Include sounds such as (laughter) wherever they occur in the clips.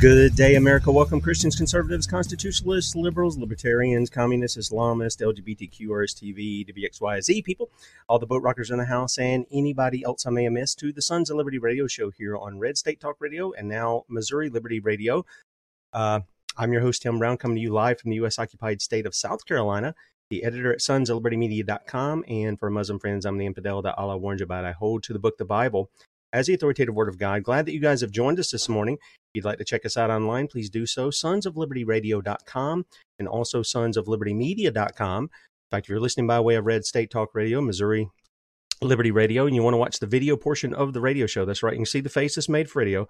Good day, America. Welcome, Christians, conservatives, constitutionalists, liberals, libertarians, communists, Islamists, LGBTQ, RSTV, WXYZ people, all the boat rockers in the house, and anybody else I may have missed to the Sons of Liberty radio show here on Red State Talk Radio and now Missouri Liberty Radio. Uh, I'm your host, Tim Brown, coming to you live from the U.S. occupied state of South Carolina, the editor at sons of liberty media.com. And for Muslim friends, I'm the infidel that Allah warned you about. I hold to the book, the Bible as the authoritative word of God. Glad that you guys have joined us this morning. If you'd like to check us out online, please do so. Sons of Liberty and also sons of Liberty Media.com. In fact, if you're listening by way of Red State Talk Radio, Missouri Liberty Radio, and you want to watch the video portion of the radio show, that's right. You can see the face that's made for radio.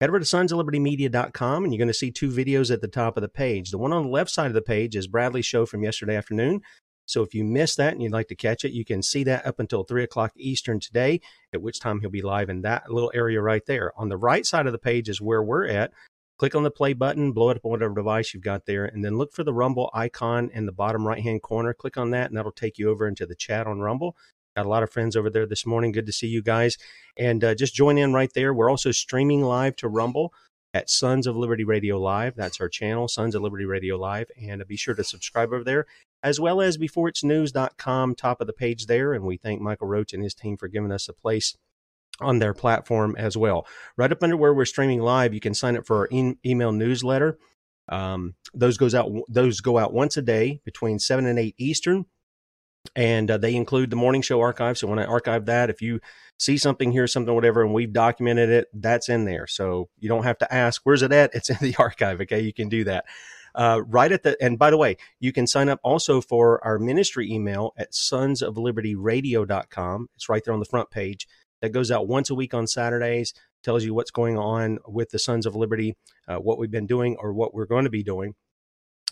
Head over to sons of Liberty Media.com, and you're going to see two videos at the top of the page. The one on the left side of the page is Bradley's show from yesterday afternoon. So if you missed that and you'd like to catch it, you can see that up until 3 o'clock Eastern today, at which time he'll be live in that little area right there. On the right side of the page is where we're at. Click on the play button, blow it up on whatever device you've got there, and then look for the Rumble icon in the bottom right hand corner. Click on that, and that'll take you over into the chat on Rumble. Got a lot of friends over there this morning. Good to see you guys. And uh, just join in right there. We're also streaming live to Rumble at Sons of Liberty Radio Live. That's our channel, Sons of Liberty Radio Live. And uh, be sure to subscribe over there as well as beforeitsnews.com, top of the page there. And we thank Michael Roach and his team for giving us a place on their platform as well. Right up under where we're streaming live, you can sign up for our email newsletter. Um, those goes out. Those go out once a day between seven and eight Eastern, and uh, they include the morning show archive. So when I archive that, if you see something here, something whatever, and we've documented it, that's in there. So you don't have to ask where's it at. It's in the (laughs) archive. Okay, you can do that uh, right at the and by the way you can sign up also for our ministry email at sons of liberty radio.com it's right there on the front page. That goes out once a week on saturdays tells you what's going on with the sons of liberty uh, what we've been doing or what we're going to be doing.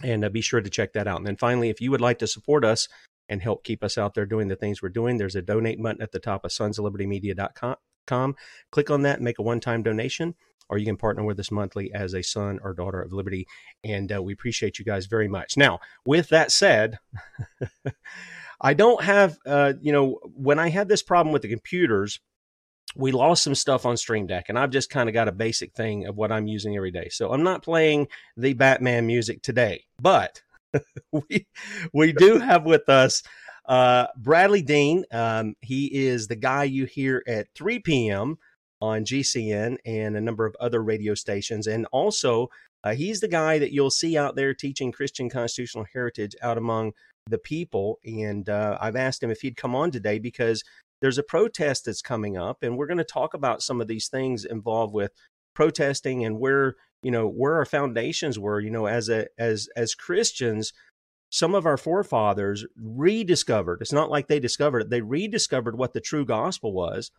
And uh, be sure to check that out. And then finally if you would like to support us and help keep us out there doing the things we're doing there's a donate button at the top of sons of liberty media.com click on that make a one-time donation or you can partner with us monthly as a son or daughter of liberty. And uh, we appreciate you guys very much. Now, with that said, (laughs) I don't have, uh, you know, when I had this problem with the computers, we lost some stuff on Stream Deck, and I've just kind of got a basic thing of what I'm using every day. So I'm not playing the Batman music today, but (laughs) we we do have with us uh, Bradley Dean. Um, he is the guy you hear at 3 p.m on GCN and a number of other radio stations. And also, uh, he's the guy that you'll see out there teaching Christian constitutional heritage out among the people. And uh, I've asked him if he'd come on today because there's a protest that's coming up, and we're going to talk about some of these things involved with protesting and where you know where our foundations were. You know, as a as as Christians, some of our forefathers rediscovered. It's not like they discovered it; they rediscovered what the true gospel was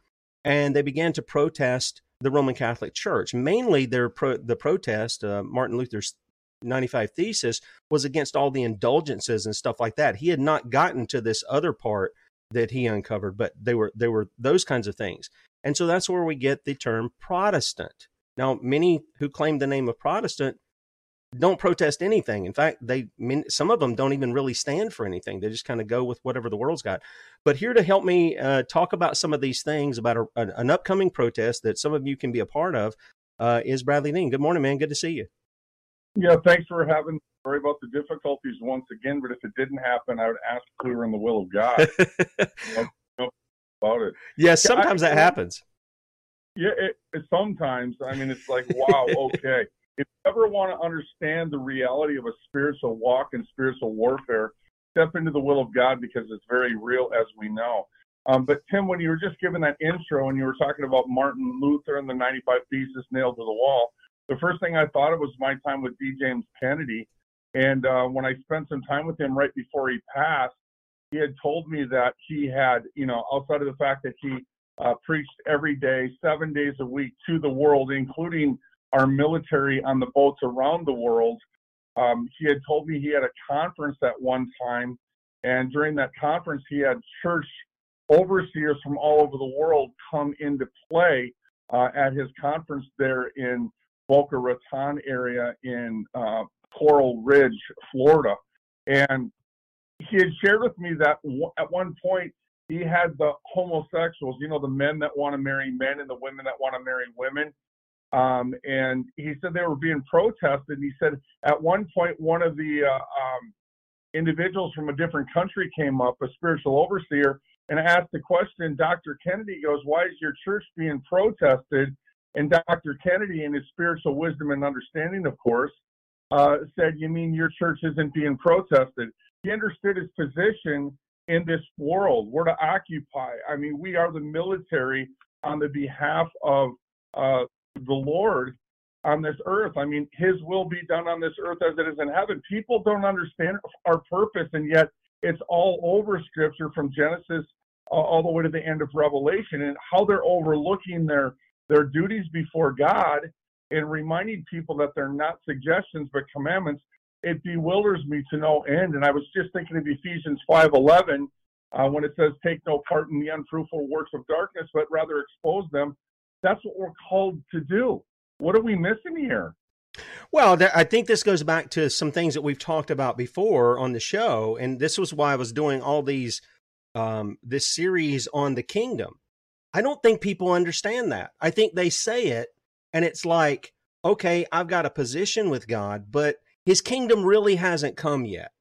and they began to protest the Roman Catholic Church. Mainly, their pro- the protest, uh, Martin Luther's 95 thesis, was against all the indulgences and stuff like that. He had not gotten to this other part that he uncovered, but they were they were those kinds of things. And so that's where we get the term Protestant. Now, many who claim the name of Protestant don't protest anything. In fact, they some of them don't even really stand for anything. They just kind of go with whatever the world's got. But here to help me uh, talk about some of these things about a, an, an, upcoming protest that some of you can be a part of uh, is Bradley Dean. Good morning, man. Good to see you. Yeah, thanks for having. Sorry about the difficulties once again, but if it didn't happen, I would ask clear in the will of God. (laughs) about it. Yeah, sometimes I, that happens. Yeah, it, it, sometimes. I mean, it's like, wow, okay. If you ever want to understand the reality of a spiritual walk and spiritual warfare, step into the will of God because it's very real, as we know. Um, but Tim, when you were just giving that intro and you were talking about Martin Luther and the 95 Theses nailed to the wall, the first thing I thought of was my time with D. James Kennedy. And uh, when I spent some time with him right before he passed, he had told me that he had, you know, outside of the fact that he uh, preached every day, seven days a week to the world, including our military on the boats around the world. Um, he had told me he had a conference at one time, and during that conference, he had church overseers from all over the world come into play uh, at his conference there in Boca Raton area in uh, Coral Ridge, Florida. And he had shared with me that at one point he had the homosexuals, you know, the men that want to marry men and the women that want to marry women. Um, and he said they were being protested. He said at one point one of the uh, um, individuals from a different country came up, a spiritual overseer, and asked the question. Dr. Kennedy goes, "Why is your church being protested?" And Dr. Kennedy, in his spiritual wisdom and understanding, of course, uh, said, "You mean your church isn't being protested?" He understood his position in this world. We're to occupy. I mean, we are the military on the behalf of uh, the Lord on this earth. I mean, His will be done on this earth as it is in heaven. People don't understand our purpose, and yet it's all over Scripture from Genesis all the way to the end of Revelation, and how they're overlooking their their duties before God and reminding people that they're not suggestions but commandments it bewilders me to no end. And I was just thinking of Ephesians 5:11 uh, when it says, "Take no part in the unfruitful works of darkness, but rather expose them." That's what we're called to do. What are we missing here? Well, I think this goes back to some things that we've talked about before on the show, and this was why I was doing all these um, this series on the kingdom. I don't think people understand that. I think they say it, and it's like, okay, I've got a position with God, but his kingdom really hasn't come yet.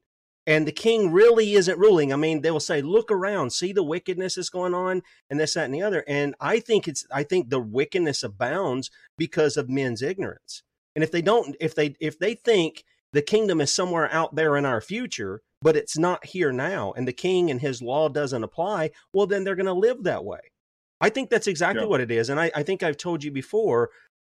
And the king really isn't ruling. I mean, they will say, look around, see the wickedness that's going on, and this, that, and the other. And I think it's I think the wickedness abounds because of men's ignorance. And if they don't, if they if they think the kingdom is somewhere out there in our future, but it's not here now, and the king and his law doesn't apply, well, then they're going to live that way. I think that's exactly yeah. what it is. And I, I think I've told you before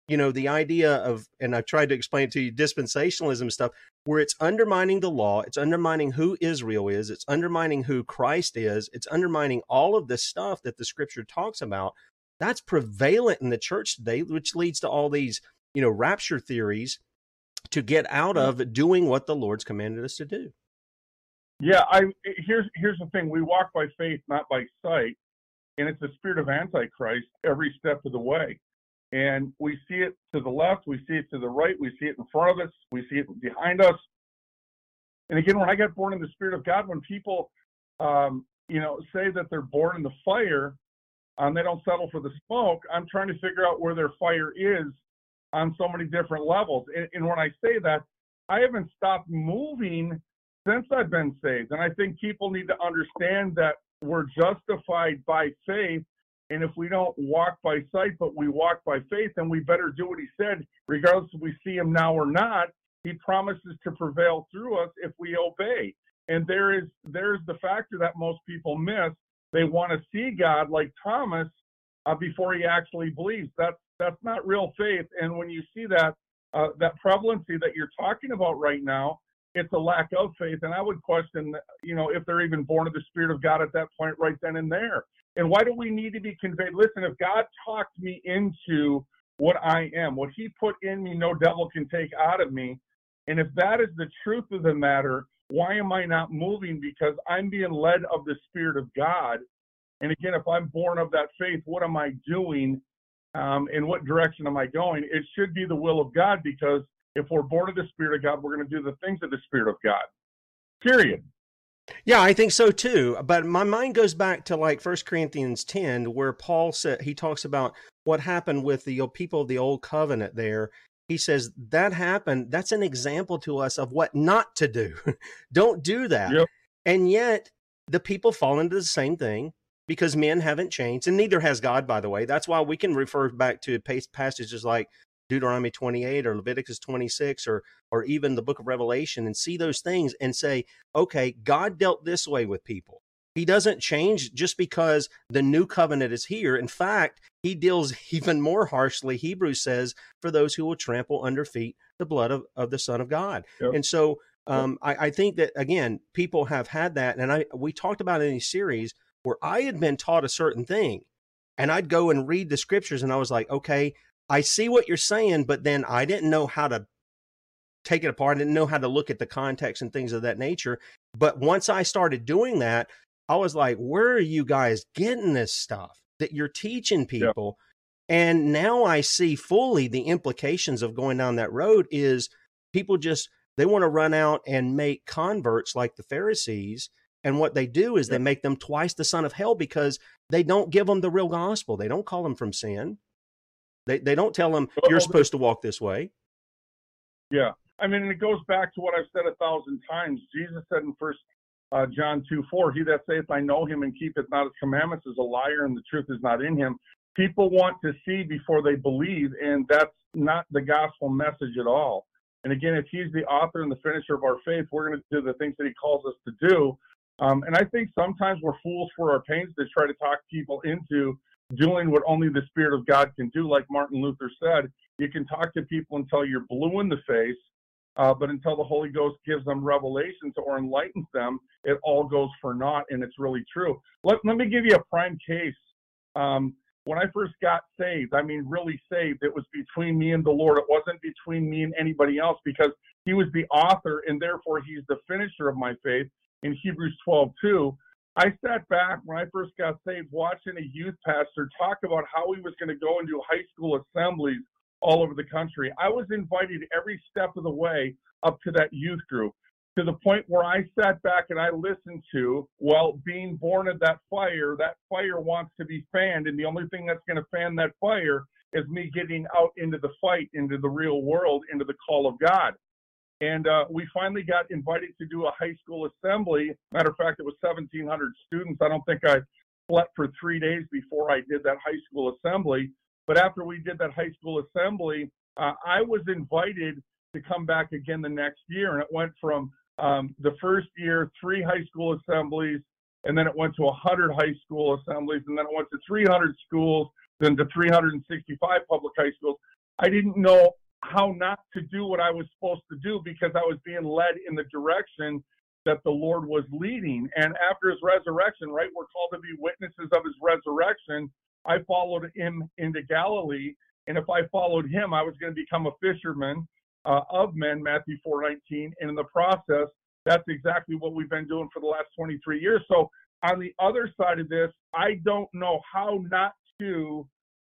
you know the idea of and i've tried to explain to you dispensationalism stuff where it's undermining the law it's undermining who israel is it's undermining who christ is it's undermining all of this stuff that the scripture talks about that's prevalent in the church today which leads to all these you know rapture theories to get out mm. of doing what the lord's commanded us to do. Yeah i here's here's the thing we walk by faith not by sight and it's the spirit of antichrist every step of the way and we see it to the left, we see it to the right, we see it in front of us, we see it behind us. And again, when I got born in the Spirit of God, when people, um, you know, say that they're born in the fire, and um, they don't settle for the smoke, I'm trying to figure out where their fire is on so many different levels. And, and when I say that, I haven't stopped moving since I've been saved. And I think people need to understand that we're justified by faith and if we don't walk by sight, but we walk by faith, then we better do what he said, regardless if we see him now or not. He promises to prevail through us if we obey. And there is there's the factor that most people miss. They want to see God like Thomas uh, before he actually believes. That's that's not real faith. And when you see that uh, that prevalency that you're talking about right now, it's a lack of faith. And I would question, you know, if they're even born of the Spirit of God at that point, right then and there. And why do we need to be conveyed? Listen, if God talked me into what I am, what He put in me, no devil can take out of me. And if that is the truth of the matter, why am I not moving? Because I'm being led of the Spirit of God. And again, if I'm born of that faith, what am I doing? Um, in what direction am I going? It should be the will of God because if we're born of the Spirit of God, we're going to do the things of the Spirit of God. Period. Yeah, I think so too. But my mind goes back to like First Corinthians 10, where Paul said he talks about what happened with the people of the old covenant there. He says that happened. That's an example to us of what not to do. (laughs) Don't do that. Yep. And yet the people fall into the same thing. because men haven't changed, and neither has God, by the way. That's why we can refer back to passages like Deuteronomy 28 or Leviticus 26 or or even the book of Revelation and see those things and say, okay, God dealt this way with people. He doesn't change just because the new covenant is here. In fact, he deals (laughs) even more harshly, Hebrews says, for those who will trample under feet the blood of, of the Son of God. Yep. And so um, I, I, think that again, people have had that, and I we talked about in a series where I had been taught a certain thing, and I'd go and read the scriptures, and I was like, okay, I see what you're saying, but then I didn't know how to take it apart. I didn't know how to look at the context and things of that nature. But once I started doing that, I was like, where are you guys getting this stuff that you're teaching people? Yeah. And now I see fully the implications of going down that road is people just they want to run out and make converts like the Pharisees. And what they do is yeah. they make them twice the son of hell because they don't give them the real gospel. They don't call them from sin. They they don't tell them you're supposed to walk this way. Yeah, I mean, it goes back to what I've said a thousand times. Jesus said in First uh, John two four, "He that saith I know him and keepeth not his commandments is a liar, and the truth is not in him." People want to see before they believe, and that's not the gospel message at all. And again, if he's the author and the finisher of our faith, we're going to do the things that he calls us to do. Um, and I think sometimes we're fools for our pains to try to talk people into doing what only the Spirit of God can do. Like Martin Luther said, you can talk to people until you're blue in the face, uh, but until the Holy Ghost gives them revelations or enlightens them, it all goes for naught, and it's really true. Let, let me give you a prime case. Um, when I first got saved, I mean, really saved, it was between me and the Lord. It wasn't between me and anybody else because He was the author, and therefore He's the finisher of my faith in Hebrews 12 2. I sat back when I first got saved watching a youth pastor talk about how he was going to go and do high school assemblies all over the country. I was invited every step of the way up to that youth group to the point where I sat back and I listened to, well, being born of that fire, that fire wants to be fanned. And the only thing that's going to fan that fire is me getting out into the fight, into the real world, into the call of God. And uh, we finally got invited to do a high school assembly. Matter of fact, it was 1,700 students. I don't think I slept for three days before I did that high school assembly. But after we did that high school assembly, uh, I was invited to come back again the next year. And it went from um, the first year, three high school assemblies, and then it went to 100 high school assemblies, and then it went to 300 schools, then to 365 public high schools. I didn't know how not to do what I was supposed to do because I was being led in the direction that the Lord was leading. And after his resurrection, right, we're called to be witnesses of his resurrection. I followed him into Galilee. And if I followed him, I was going to become a fisherman uh, of men, Matthew 4:19. And in the process, that's exactly what we've been doing for the last 23 years. So on the other side of this, I don't know how not to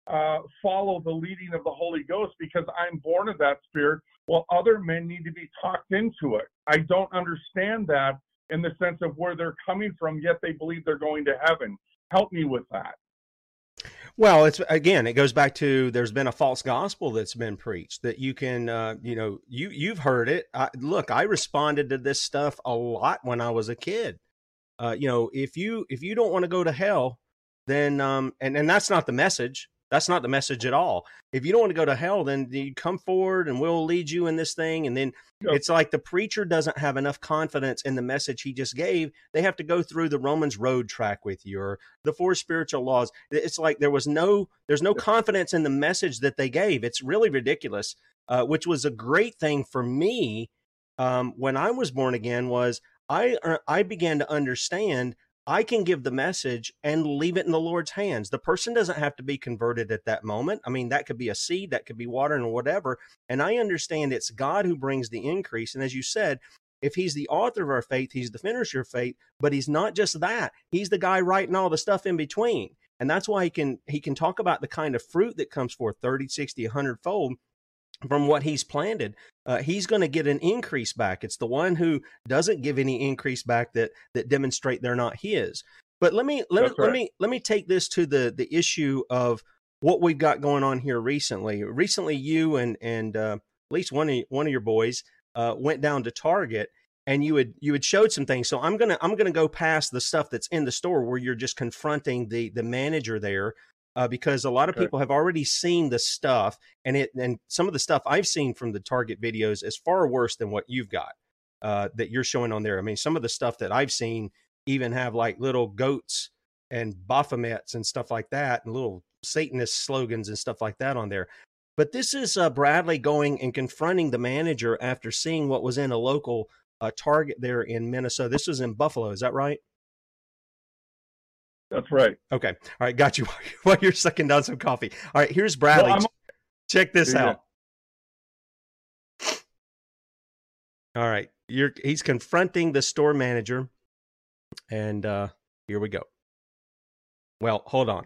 uh, follow the leading of the Holy Ghost because I'm born of that spirit, while other men need to be talked into it. I don't understand that in the sense of where they're coming from, yet they believe they're going to heaven. Help me with that. Well, it's again, it goes back to there's been a false gospel that's been preached that you can, uh, you know, you you've heard it. I, look, I responded to this stuff a lot when I was a kid. Uh, you know, if you if you don't want to go to hell, then um, and and that's not the message. That's not the message at all. If you don't want to go to hell, then you come forward and we'll lead you in this thing. And then yep. it's like the preacher doesn't have enough confidence in the message he just gave. They have to go through the Romans road track with you or the four spiritual laws. It's like there was no, there's no confidence in the message that they gave. It's really ridiculous, uh, which was a great thing for me um, when I was born again was I, uh, I began to understand I can give the message and leave it in the Lord's hands. The person doesn't have to be converted at that moment. I mean, that could be a seed, that could be water and whatever. And I understand it's God who brings the increase. And as you said, if he's the author of our faith, he's the finisher of faith, but he's not just that. He's the guy writing all the stuff in between. And that's why he can he can talk about the kind of fruit that comes forth 30, 60, 100 fold from what he's planted, uh, he's going to get an increase back. It's the one who doesn't give any increase back that that demonstrate they're not his. But let me let, me, let me let me take this to the the issue of what we've got going on here recently. Recently, you and and uh, at least one of one of your boys uh, went down to Target, and you had you had showed some things. So I'm gonna I'm gonna go past the stuff that's in the store where you're just confronting the the manager there. Uh, because a lot of people have already seen the stuff, and it and some of the stuff I've seen from the Target videos is far worse than what you've got uh, that you're showing on there. I mean, some of the stuff that I've seen even have like little goats and Baphomets and stuff like that, and little Satanist slogans and stuff like that on there. But this is uh, Bradley going and confronting the manager after seeing what was in a local uh, Target there in Minnesota. This was in Buffalo, is that right? That's right. Okay, all right, got you. (laughs) While you're sucking down some coffee. All right, here's Bradley. Check this Yeah. out. All right, you're he's confronting the store manager, and uh, here we go. Well, hold on.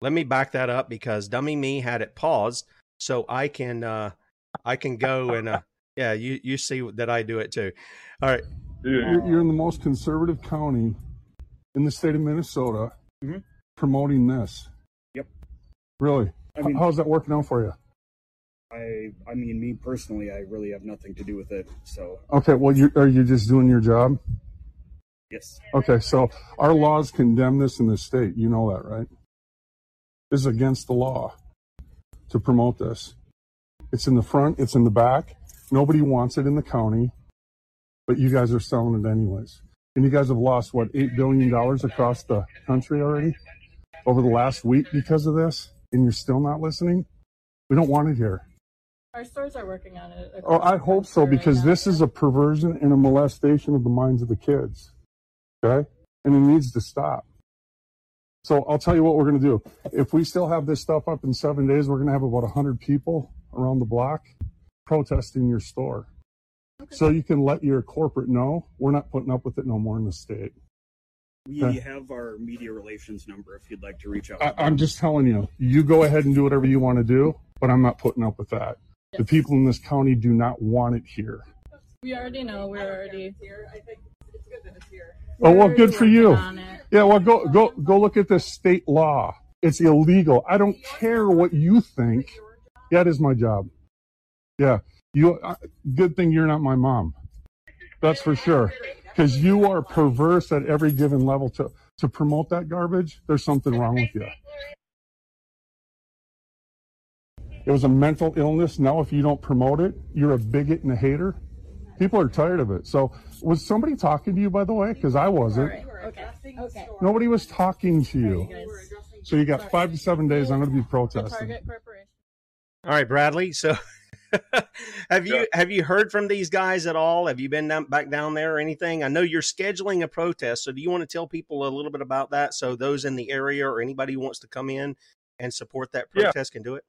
Let me back that up because dummy me had it paused, so I can uh, I can go and uh, (laughs) yeah, you you see that I do it too. All right, You're, you're in the most conservative county in the state of Minnesota Mhm. promoting this. Yep. Really? I mean, How's that working out for you? I, I mean, me personally, I really have nothing to do with it. So, Okay, well, you, are you just doing your job? yes, Okay, so our laws condemn this in the state. You know that, right? This is against the law to promote this. It's in the front, it's in the back. Nobody wants it in the county, but you guys are selling it anyways. And you guys have lost, what, $8 billion across the country already over the last week because of this? And you're still not listening? We don't want it here. Our stores are working on it. Oh, I hope so right because now. this is a perversion and a molestation of the minds of the kids. Okay? And it needs to stop. So I'll tell you what we're going to do. If we still have this stuff up in seven days, we're going to have about 100 people around the block protesting your store. So you can let your corporate know we're not putting up with it no more in the state. we Okay. have our media relations number if you'd like to reach out. I, I'm just telling you, you go ahead and do whatever you want to do, but I'm not putting up with that. The people in this county do not want it here. We already know. We're already. here. I think it's good that it's here. Oh well, good for you. Yeah, well, go go go look at the state law. It's illegal. I don't care what you think. That is my job. Yeah, you. Uh, good thing you're not my mom. That's for sure. Because you are perverse at every given level to to promote that garbage. There's something wrong with you. It was a mental illness. Now, if you don't promote it, you're a bigot and a hater. People are tired of it. So, was somebody talking to you, by the way? Because I wasn't. Okay. Okay. Nobody was talking to You you. So you got five to seven days. I'm going to be protesting. Target Corporation. all right, Bradley. So (laughs) (laughs) have you Yeah. have you heard from these guys at all? Have you been down, back down there or anything? I know you're scheduling a protest. So do you want to tell people a little bit about that so those in the area or anybody who wants to come in and support that Yeah. protest can do it?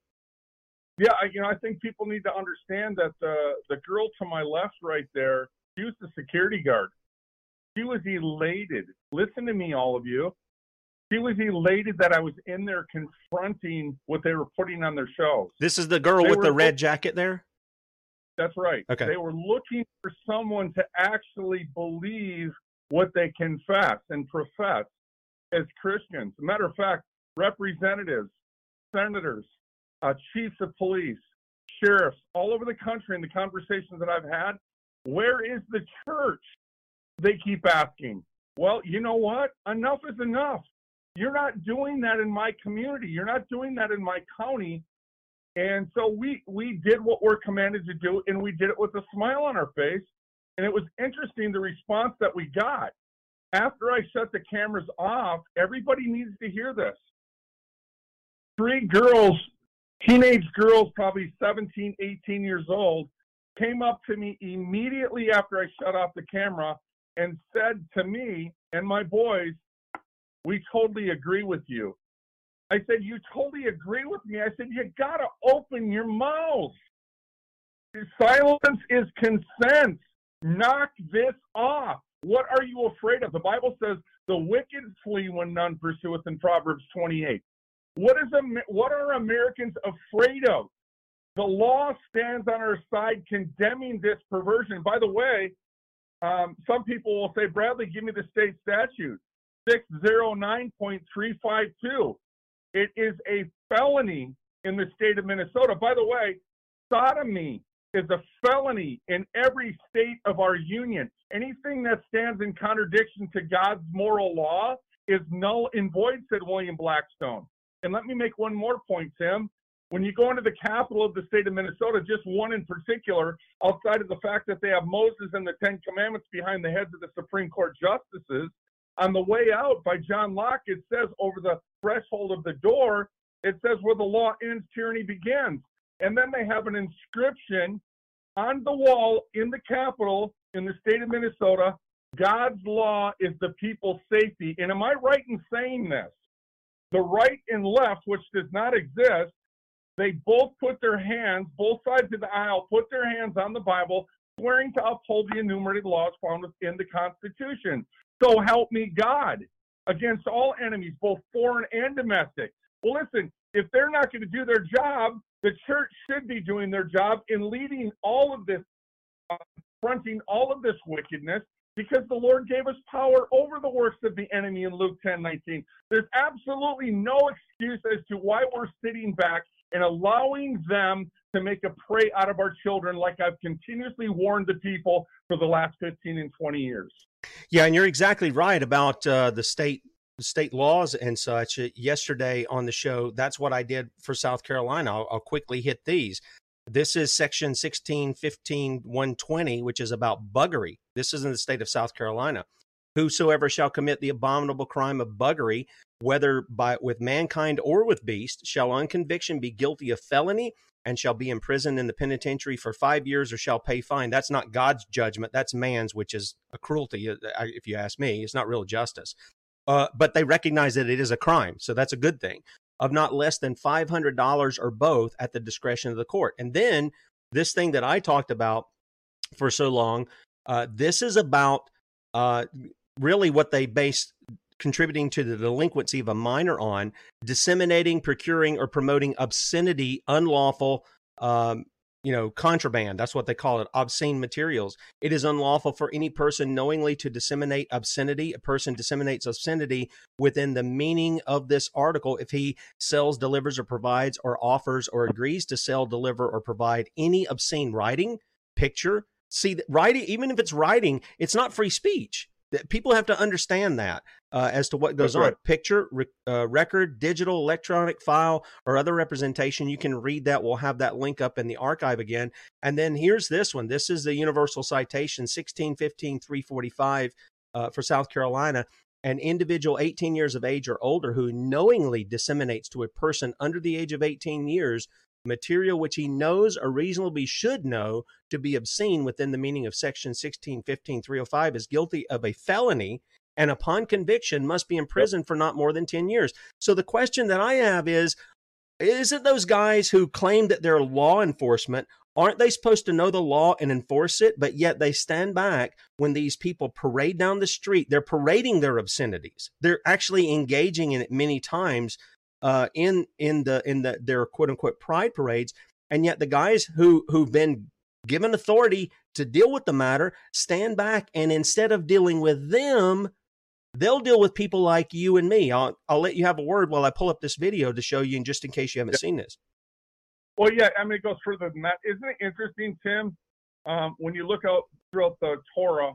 Yeah, I- you know, I think people need to understand that the the girl to my left, right there, she was the security guard. She was elated. Listen to me, all of you. She was elated that I was in there confronting what they were putting on their shelves. This is the girl They with the red jacket there? That's right. Okay. They were looking for someone to actually believe what they confess and profess as Christians. Matter of fact, representatives, senators, uh, chiefs of police, sheriffs all over the country in the conversations that I've had, where is the church? They keep asking. Well, you know what? Enough is enough. You're not doing that in my community. You're not doing that in my county. And so we we did what we're commanded to do, and we did it with a smile on our face. And it was interesting the response that we got. After I shut the cameras off, everybody needs to hear this. Three girls, teenage girls, probably 17, 18 years old, came up to me immediately after I shut off the camera and said to me and my boys, We totally agree with you. I said, You totally agree with me. I said, You got to open your mouth. Silence is consent. Knock this off. What are you afraid of? The Bible says, The wicked flee when none pursueth in Proverbs 28. What, is, what are Americans afraid of? The law stands on our side condemning this perversion. By the way, um, some people will say, Bradley, give me the state statute 609.352. It is a felony in the state of Minnesota. By the way, sodomy is a felony in every state of our union. Anything that stands in contradiction to God's moral law is null and void, said William Blackstone. And let me make one more point, Tim. When you go into the capital of the state of Minnesota, just one in particular, outside of the fact that they have Moses and the Ten Commandments behind the heads of the Supreme Court justices, on the way out by John Locke, it says over the threshold of the door, it says where the law ends, tyranny begins. And then they have an inscription on the wall in the Capitol in the state of Minnesota God's law is the people's safety. And am I right in saying this? The right and left, which does not exist, they both put their hands, both sides of the aisle, put their hands on the Bible, swearing to uphold the enumerated laws found within the Constitution. So help me God against all enemies, both foreign and domestic. Well, listen, if they're not going to do their job, the church should be doing their job in leading all of this, uh, fronting all of this wickedness, because the Lord gave us power over the works of the enemy in Luke 10 19. There's absolutely no excuse as to why we're sitting back and allowing them to make a prey out of our children, like I've continuously warned the people for the last 15 and 20 years. Yeah, and you're exactly right about uh, the state state laws and such. Yesterday on the show, that's what I did for South Carolina. I'll, I'll quickly hit these. This is section 1615 120, which is about buggery. This is in the state of South Carolina. Whosoever shall commit the abominable crime of buggery, whether by with mankind or with beast, shall on conviction be guilty of felony and shall be imprisoned in the penitentiary for five years or shall pay fine. That's not God's judgment. That's man's, which is a cruelty, uh, if you ask me. It's not real justice. Uh, but they recognize that it is a crime. So that's a good thing. Of not less than $500 or both at the discretion of the court. And then this thing that I talked about for so long, uh, this is about uh, really what they base contributing to the delinquency of a minor on disseminating, procuring, or promoting obscenity, unlawful, um, you know, contraband. That's what they call it, obscene materials. It is unlawful for any person knowingly to disseminate obscenity. A person disseminates obscenity within the meaning of this article if he sells, delivers, or provides, or offers, or agrees to sell, deliver, or provide any obscene writing, picture. See, writing, even if it's writing, it's not free speech people have to understand that uh, as to what goes That's on. Right. Picture, re- uh, record, digital, electronic file, or other representation. You can read that. We'll have that link up in the archive again. And then here's this one. This is the Universal Citation 1615 345 uh, for South Carolina. An individual 18 years of age or older who knowingly disseminates to a person under the age of 18 years material which he knows or reasonably should know to be obscene within the meaning of section 1615 305 is guilty of a felony and upon conviction must be imprisoned for not more than 10 years. So the question that I have is is it those guys who claim that they're law enforcement aren't they supposed to know the law and enforce it but yet they stand back when these people parade down the street? They're parading their obscenities. They're actually engaging in it many times uh, in in the in the their quote unquote pride parades, and yet the guys who who've been given authority to deal with the matter stand back and instead of dealing with them, they'll deal with people like you and me. I'll I'll let you have a word while I pull up this video to show you, and just in case you haven't seen this. Well, yeah, I mean it goes further than that. Isn't it interesting, Tim? Um, when you look out throughout the Torah,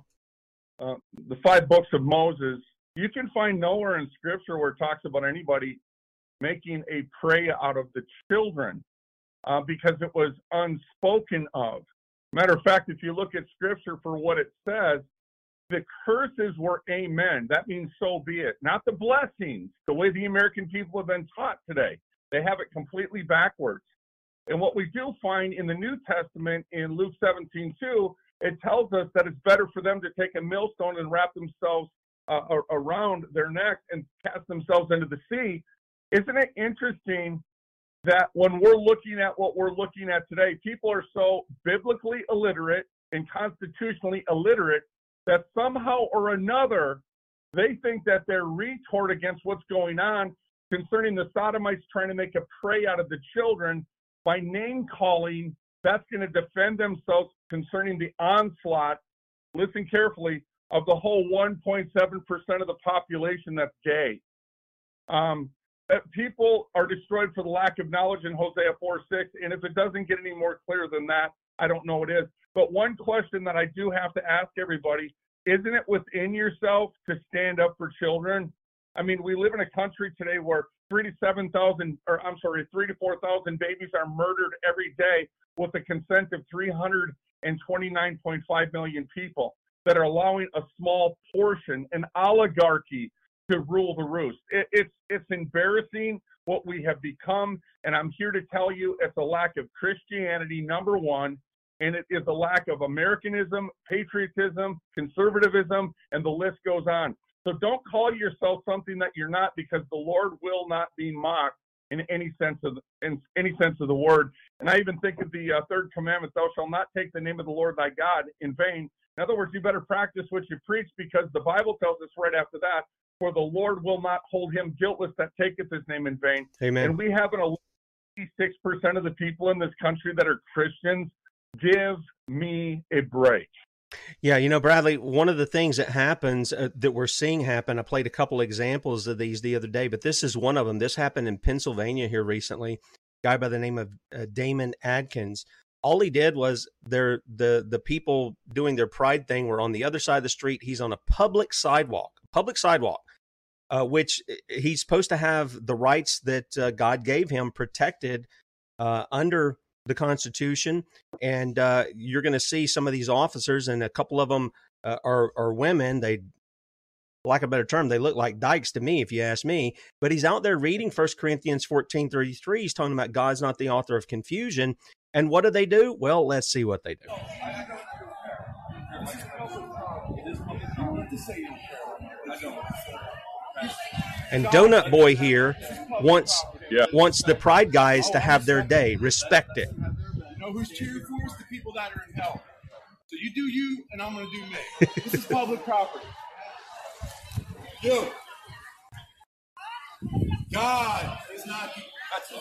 uh, the five books of Moses, you can find nowhere in Scripture where it talks about anybody making a prey out of the children uh, because it was unspoken of. Matter of fact, if you look at scripture for what it says, the curses were amen. That means so be it, not the blessings, the way the American people have been taught today. They have it completely backwards. And what we do find in the New Testament in Luke 17, 2, it tells us that it's better for them to take a millstone and wrap themselves uh, around their neck and cast themselves into the sea isn't it interesting that when we're looking at what we're looking at today, people are so biblically illiterate and constitutionally illiterate that somehow or another they think that their retort against what's going on concerning the sodomites trying to make a prey out of the children by name calling that's going to defend themselves concerning the onslaught listen carefully of the whole 1.7% of the population that's gay um, people are destroyed for the lack of knowledge in Hosea 4 6. And if it doesn't get any more clear than that, I don't know what is. But one question that I do have to ask everybody isn't it within yourself to stand up for children? I mean, we live in a country today where three to 7,000, or I'm sorry, three to 4,000 babies are murdered every day with the consent of 329.5 million people that are allowing a small portion, an oligarchy, to rule the roost. It, it's it's embarrassing what we have become, and I'm here to tell you it's a lack of Christianity, number one, and it is a lack of Americanism, patriotism, conservatism, and the list goes on. So don't call yourself something that you're not, because the Lord will not be mocked in any sense of the, in any sense of the word. And I even think of the uh, third commandment: "Thou shalt not take the name of the Lord thy God in vain." In other words, you better practice what you preach, because the Bible tells us right after that, "For the Lord will not hold him guiltless that taketh his name in vain." Amen. And we have an 86% of the people in this country that are Christians. Give me a break. Yeah, you know, Bradley, one of the things that happens uh, that we're seeing happen, I played a couple examples of these the other day, but this is one of them. This happened in Pennsylvania here recently. guy by the name of uh, Damon Atkins. All he did was there the the people doing their pride thing were on the other side of the street. He's on a public sidewalk, public sidewalk, uh, which uh, he's supposed to have the rights that uh, God gave him protected uh, under the Constitution, and uh, you're going to see some of these officers, and a couple of them uh, are are women. They, lack a better term, they look like dykes to me, if you ask me. But he's out there reading First Corinthians fourteen thirty three. He's talking about God's not the author of confusion. And what do they do? Well, let's see what they do. And Donut Boy here wants Yeah. wants the Pride guys to oh, have their day. Respect it. You know who's cheering for us? The people that are in hell. So you do you, and I'm going to do me. This is public property. You. God is not. That's.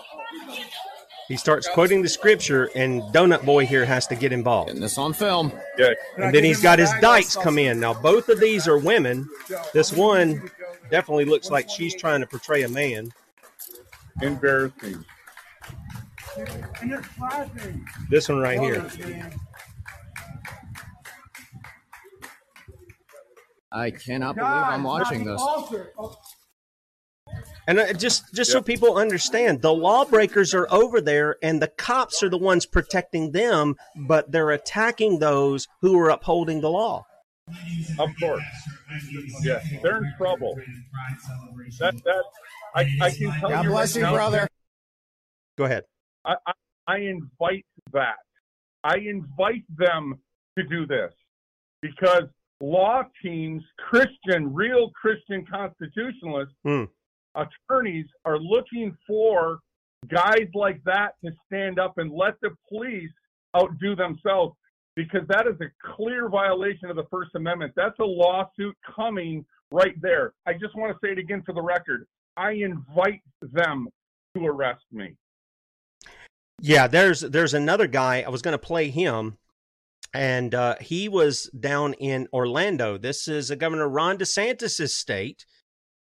He starts quoting the scripture, and Donut Boy here has to get involved. Getting this on film. Yeah. And then he's got his dykes come in. Now, both of these are women. This one definitely looks like she's trying to portray a man. Embarrassing. And they're clapping. This one right here. I cannot believe I'm watching this. And uh, just just so people understand, the lawbreakers are over there, and the cops are the ones protecting them, but they're attacking those who are upholding the law. Of course. Yeah. They're in trouble. That that I, I can tell God you bless right you, now, brother. Go ahead. I, I, I invite that. I invite them to do this because law teams, Christian, real Christian constitutionalists, Hmm. attorneys are looking for guys like that to stand up and let the police outdo themselves because that is a clear violation of the First Amendment. That's a lawsuit coming right there. I just want to say it again for the record. I invite them to arrest me. Yeah, there's there's another guy. I was going to play him, and uh, he was down in Orlando. This is a Governor Ron DeSantis' state,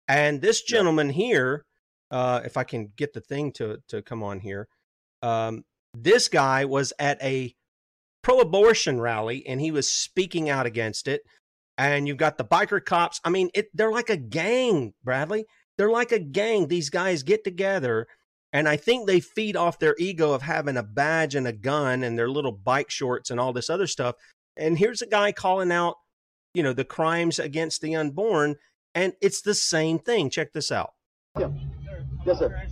and this gentleman here, uh, if I can get the thing to to come on here, um, this guy was at a pro-abortion rally, and he was speaking out against it. And you've got the biker cops. I mean, it, they're like a gang, Bradley. They're like a gang. These guys get together and I think they feed off their ego of having a badge and a gun and their little bike shorts and all this other stuff. And here's a guy calling out, you know, the crimes against the unborn. And it's the same thing. Check this out. Yeah. Yes, sir.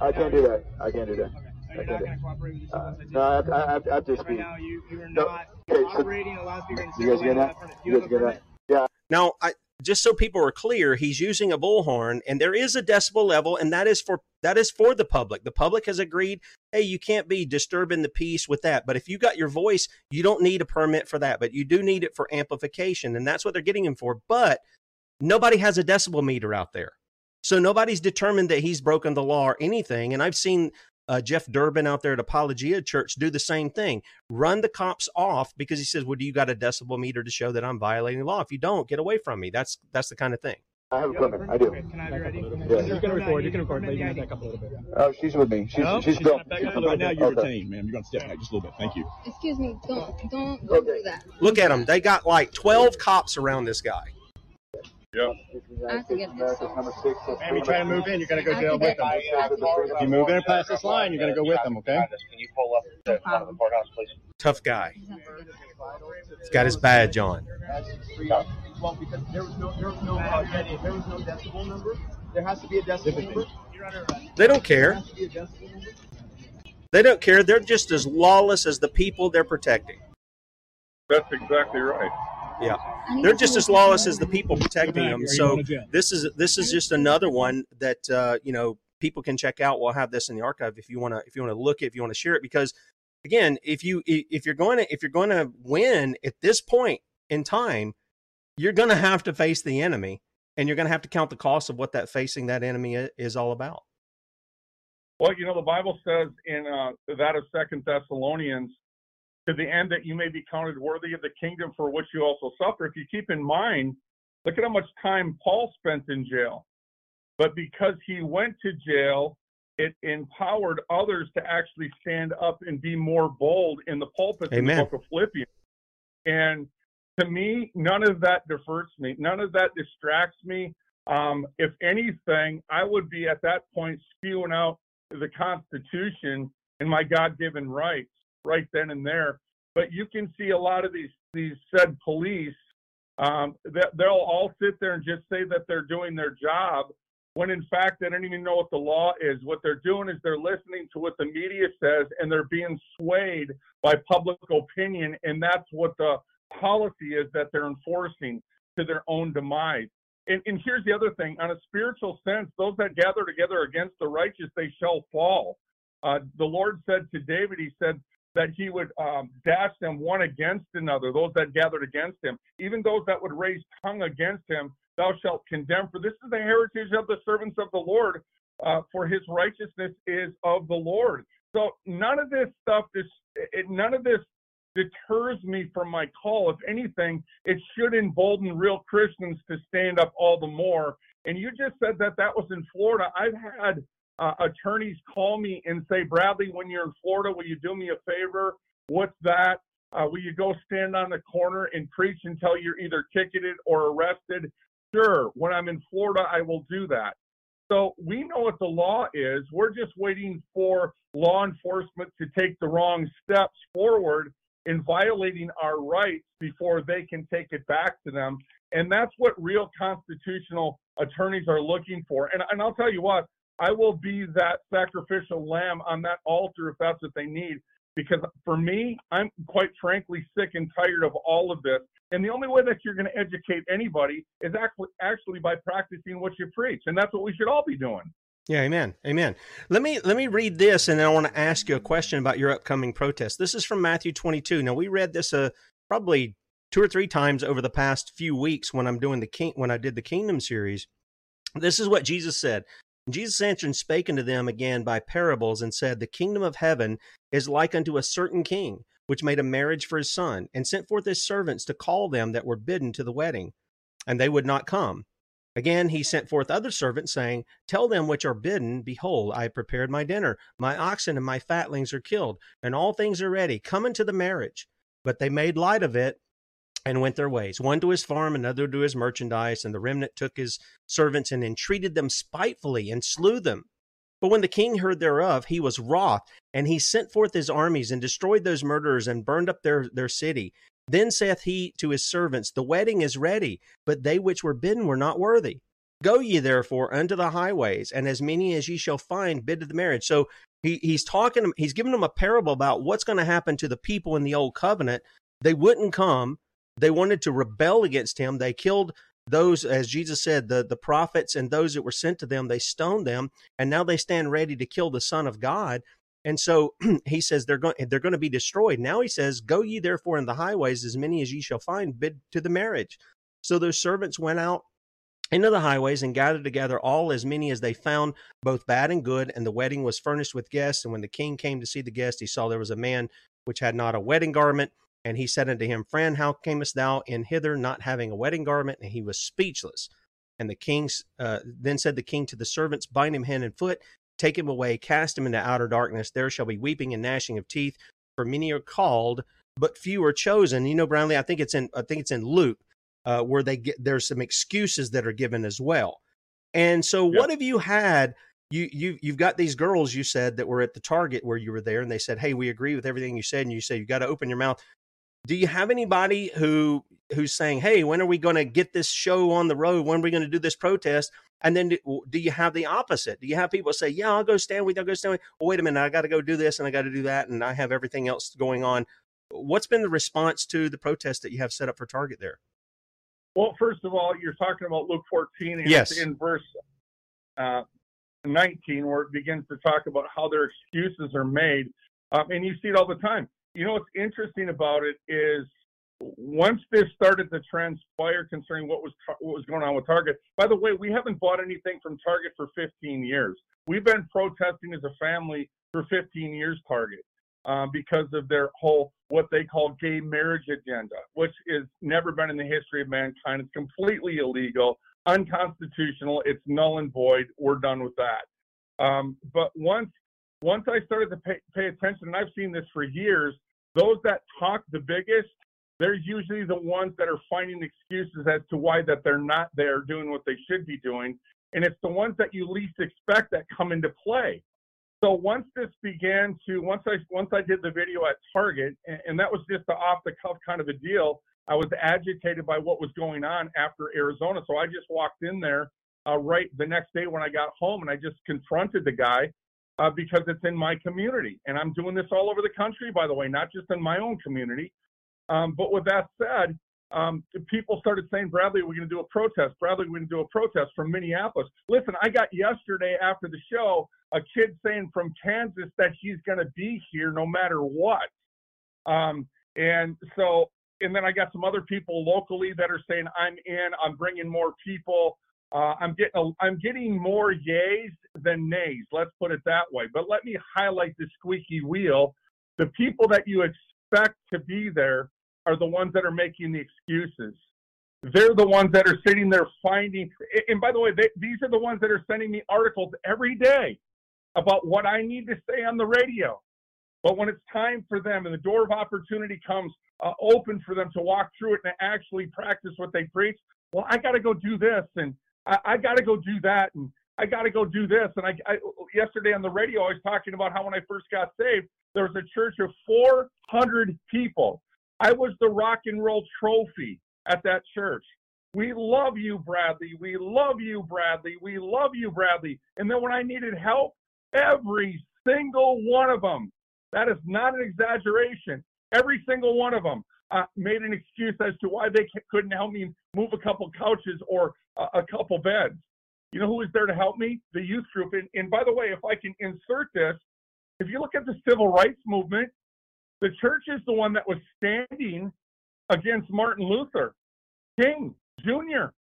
I can't do that. I can't do that. I can't do that. Uh, no, I have, I have, I have to speak. you, you are No, not okay, so- operating a loudspeaker in You guys get that? You guys get that? Yeah. Now, I, just so people are clear, he's using a bullhorn, and there is a decibel level, and that is for that is for the public. The public has agreed, hey, you can't be disturbing the peace with that. But if you got your voice, you don't need a permit for that, but you do need it for amplification, and that's what they're getting him for. But nobody has a decibel meter out there, so nobody's determined that he's broken the law or anything. And I've seen uh, Jeff Durbin out there at Apologia Church do the same thing. Run the cops off because he says, "Well, do you got a decibel meter to show that I'm violating the law? If you don't, get away from me." That's that's the kind of thing. I have equipment. I do. Can I have you ready? Yes. You can record. You can record, but you can back up a little bit. Oh, she's with me. She's No, she's she's still. not back up a Right now, you're Okay. retained, ma'am. You're going to step back just a little bit. Thank you. Excuse me, don't don't don't do that. Look at them. They got like 12 cops around this guy. Yep. I have to get this. Number you try to move in, you're gonna go I jail with them. If you move in past this line, you're gonna go with them, okay? Can you pull up to front of the courthouse, please? Tough guy. He's got his badge on. Well, because there was no, there was no, uh, there was no decibel number. There has to be a decibel number. They don't care. There has to be a decibel number. They don't care. They're just as lawless as the people they're protecting. That's exactly right. Yeah. They're just as lawless as the people protecting them. So this is this is just another one that uh, you know people can check out. We'll have this in the archive if you want to if you want to look at if you want to share it because again if you if you're going to if you're going to win at this point in time you're going to have to face the enemy and you're going to have to count the cost of what that facing that enemy is all about. Well, you know, the Bible says in uh, that of Second Thessalonians, to the end that you may be counted worthy of the kingdom for which you also suffer. If you keep in mind, look at how much time Paul spent in jail. But because he went to jail, it empowered others to actually stand up and be more bold in the pulpit Amen. in the book of Philippians. And to me, none of that diverts me. None of that distracts me. Um, if anything, I would be at that point spewing out the Constitution and my God-given rights right then and there. But you can see a lot of these these said police um, that they'll all sit there and just say that they're doing their job when in fact they don't even know what the law is. What they're doing is they're listening to what the media says and they're being swayed by public opinion, and that's what the policy is that they're enforcing to their own demise. And, and here's the other thing on a spiritual sense, those that gather together against the righteous, they shall fall. Uh, the Lord said to David, He said that He would um, dash them one against another, those that gathered against Him. Even those that would raise tongue against Him, thou shalt condemn. For this is the heritage of the servants of the Lord, uh, for His righteousness is of the Lord. So none of this stuff, this, it, none of this deters me from my call. If anything, it should embolden real Christians to stand up all the more. And you just said that that was in Florida. I've had uh, attorneys call me and say, Bradley, when you're in Florida, will you do me a favor? What's that? Uh, will you go stand on the corner and preach until you're either ticketed or arrested? Sure. When I'm in Florida, I will do that. So we know what the law is. We're just waiting for law enforcement to take the wrong steps forward in violating our rights before they can take it back to them. And that's what real constitutional attorneys are looking for. And, and I'll tell you what, I will be that sacrificial lamb on that altar if that's what they need. Because for me, I'm quite frankly sick and tired of all of this. And the only way that you're going to educate anybody is actually actually by practicing what you preach. And that's what we should all be doing. Yeah, amen. Amen. Let me let me read this and then I want to ask you a question about your upcoming protest. This is from Matthew 22. Now we read this uh, probably two or three times over the past few weeks when I'm doing the king when I did the kingdom series. This is what Jesus said. Jesus answered and spake unto them again by parables and said, The kingdom of heaven is like unto a certain king, which made a marriage for his son, and sent forth his servants to call them that were bidden to the wedding. And they would not come. Again, he sent forth other servants, saying, Tell them which are bidden, Behold, I have prepared my dinner. My oxen and my fatlings are killed, and all things are ready. Come unto the marriage. But they made light of it and went their ways, one to his farm, another to his merchandise. And the remnant took his servants and entreated them spitefully and slew them. But when the king heard thereof, he was wroth, and he sent forth his armies and destroyed those murderers and burned up their, their city. Then saith he to his servants, The wedding is ready, but they which were bidden were not worthy. Go ye therefore unto the highways, and as many as ye shall find bid to the marriage. So he, he's talking, he's giving them a parable about what's going to happen to the people in the old covenant. They wouldn't come. They wanted to rebel against him. They killed those, as Jesus said, the, the prophets and those that were sent to them, they stoned them, and now they stand ready to kill the Son of God. And so (clears throat) he says they're going they're going to be destroyed. Now he says, Go ye therefore in the highways, as many as ye shall find, bid to the marriage. So those servants went out into the highways and gathered together all as many as they found, both bad and good, and the wedding was furnished with guests. And when the king came to see the guests, he saw there was a man which had not a wedding garment. And he said unto him, Friend, how camest thou in hither not having a wedding garment? And he was speechless. And the kings uh, then said the king to the servants, Bind him hand and foot, take him away, cast him into outer darkness. There shall be weeping and gnashing of teeth, for many are called, but few are chosen. You know, Brownlee, I think it's in I think it's in Luke uh, where they get there's some excuses that are given as well. And so, what have you had? You you you've got these girls you said that were at the Target where you were there, and they said, "Hey, we agree with everything you said," and you say you got to open your mouth. Do you have anybody who who's saying, "Hey, when are we going to get this show on the road? When are we going to do this protest?" And then do, do you have the opposite? Do you have people say, "Yeah, I'll go stand with you. I'll go stand with." You. Well, wait a minute, I got to go do this and I got to do that, and I have everything else going on. What's been the response to the protest that you have set up for Target there? Well, first of all, you're talking about Luke 14, and Yes. in verse uh, 19, where it begins to talk about how their excuses are made, um, and you see it all the time. You know what's interesting about it is once this started to transpire concerning what was what was going on with Target. By the way, we haven't bought anything from Target for 15 years. We've been protesting as a family for 15 years. Target. Uh, because of their whole what they call gay marriage agenda, which has never been in the history of mankind. It's completely illegal, unconstitutional. It's null and void. We're done with that. Um, but once once I started to pay, pay attention, and I've seen this for years, those that talk the biggest, they're usually the ones that are finding excuses as to why that they're not there doing what they should be doing, and it's the ones that you least expect that come into play. So once this began to once I once I did the video at Target, and, and that was just the off the cuff kind of a deal. I was agitated by what was going on after Arizona, so I just walked in there uh, right the next day when I got home, and I just confronted the guy uh, because it's in my community, and I'm doing this all over the country, by the way, not just in my own community. Um, but with that said, um, people started saying, Bradley, we're going to do a protest. Bradley, we're going to do a protest from Minneapolis. Listen, I got yesterday after the show a kid saying from Kansas that he's going to be here no matter what. Um, and so, and then I got some other people locally that are saying, I'm in, I'm bringing more people. Uh, I'm getting a, I'm getting more yays than nays. Let's put it that way. But let me highlight the squeaky wheel. The people that you expect to be there are the ones that are making the excuses. They're the ones that are sitting there finding. And by the way, they, these are the ones that are sending me articles every day about what I need to say on the radio. But when it's time for them and the door of opportunity comes uh, open for them to walk through it and actually practice what they preach, well, I got to go do this and I, I got to go do that and I got to go do this. And I, I yesterday on the radio, I was talking about how when I first got saved, there was a church of 400 people. I was the rock and roll trophy at that church. We love you, Bradley. We love you, Bradley. We love you, Bradley. And then when I needed help, every single one of them, that is not an exaggeration, every single one of them uh, made an excuse as to why they couldn't help me move a couple couches or a, a couple beds. You know who was there to help me? The youth group. And, and by the way, if I can insert this, if you look at the civil rights movement, the church is the one that was standing against Martin Luther King Jr.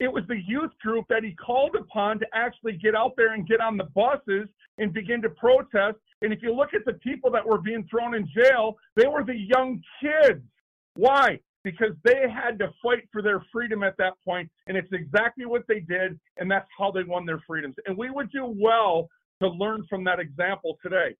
It was the youth group that he called upon to actually get out there and get on the buses and begin to protest. And if you look at the people that were being thrown in jail, they were the young kids. Why? Because they had to fight for their freedom at that point, and it's exactly what they did, and that's how they won their freedoms. And we would do well to learn from that example today.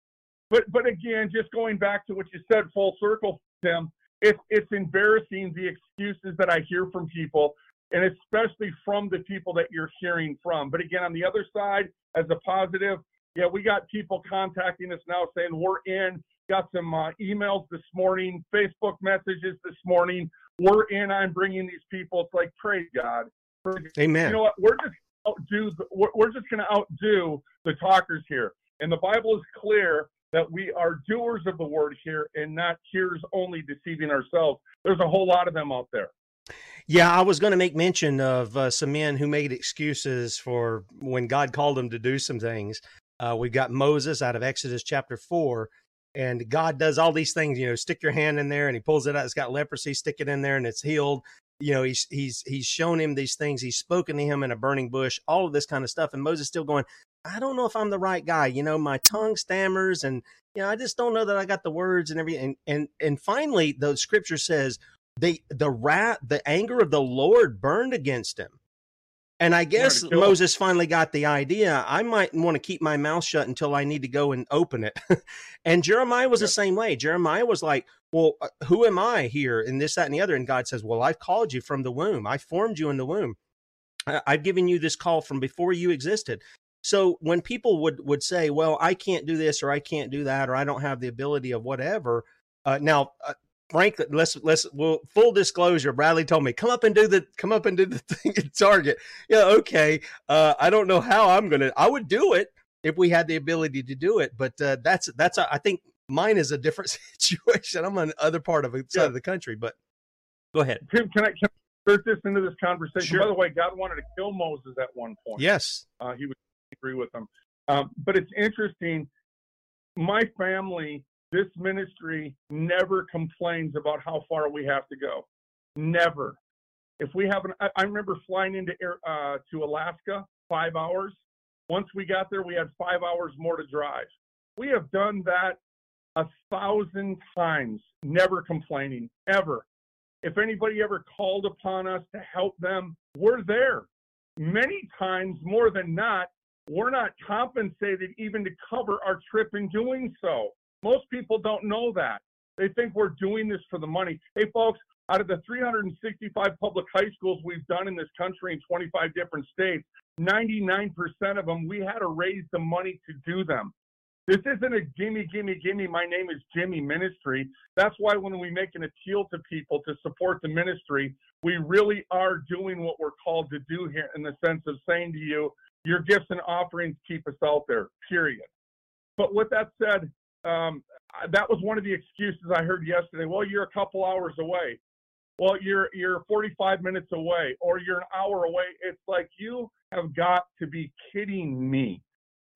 But but again, just going back to what you said, full circle, Tim, it's it's embarrassing the excuses that I hear from people, and especially from the people that you're hearing from. But again, on the other side, as a positive, yeah, we got people contacting us now saying we're in. Got some uh, emails this morning, Facebook messages this morning. We're in. I'm bringing these people. It's like praise God. Praise Amen. You know what? We're just outdo. The, we're, we're just going to outdo the talkers here. And the Bible is clear that we are doers of the word here and not hearers only deceiving ourselves. There's a whole lot of them out there. Yeah, I was going to make mention of uh, some men who made excuses for when God called them to do some things. Uh, we've got Moses out of Exodus chapter four, and God does all these things. You know, stick your hand in there, and He pulls it out. It's got leprosy. Stick it in there, and it's healed. You know, he's he's he's shown him these things. He's spoken to him in a burning bush. All of this kind of stuff, and Moses still going. I don't know if I'm the right guy. You know, my tongue stammers, and you know, I just don't know that I got the words and everything. And and and finally, the scripture says they the wrath, the anger of the Lord burned against him. And I guess to kill 'em. Moses finally got the idea. I might want to keep my mouth shut until I need to go and open it. (laughs) and Jeremiah was the same way. Jeremiah was like, Well, uh, who am I here? And this, that, and the other. And God says, Well, I've called you from the womb. I formed you in the womb. I- I've given you this call from before you existed. So when people would would say, "Well, I can't do this or I can't do that or I don't have the ability of whatever," uh, now, uh, frankly, let's let's well, full disclosure. Bradley told me, "Come up and do the come up and do the (laughs) thing at Target." Yeah, okay. Uh, I don't know how I'm gonna. I would do it if we had the ability to do it, but uh, that's that's I think mine is a different (laughs) situation. I'm on the other part of the side of the country, but go ahead. Tim, can I, can I insert this into this conversation? Sure. By the way, God wanted to kill Moses at one point. Yes. Uh, he would agree with him. Um, but it's interesting. My family, this ministry, never complains about how far we have to go. Never. If we have an, I, I remember flying into air, uh, to Alaska, five hours. Once we got there, we had five hours more to drive. We have done that a thousand times, never complaining, ever. If anybody ever called upon us to help them, we're there. Many times, more than not, we're not compensated even to cover our trip in doing so. Most people don't know that. They think we're doing this for the money. Hey, folks, out of the 365 public high schools we've done in this country in 25 different states, 99% of them, we had to raise the money to do them. This isn't a gimme, gimme, gimme. My name is Jimmy Ministry. That's why when we make an appeal to people to support the ministry, we really are doing what we're called to do here in the sense of saying to you, your gifts and offerings keep us out there, period. But with that said, um, that was one of the excuses I heard yesterday. Well, you're a couple hours away. Well, you're you're 45 minutes away, or you're an hour away. It's like you have got to be kidding me.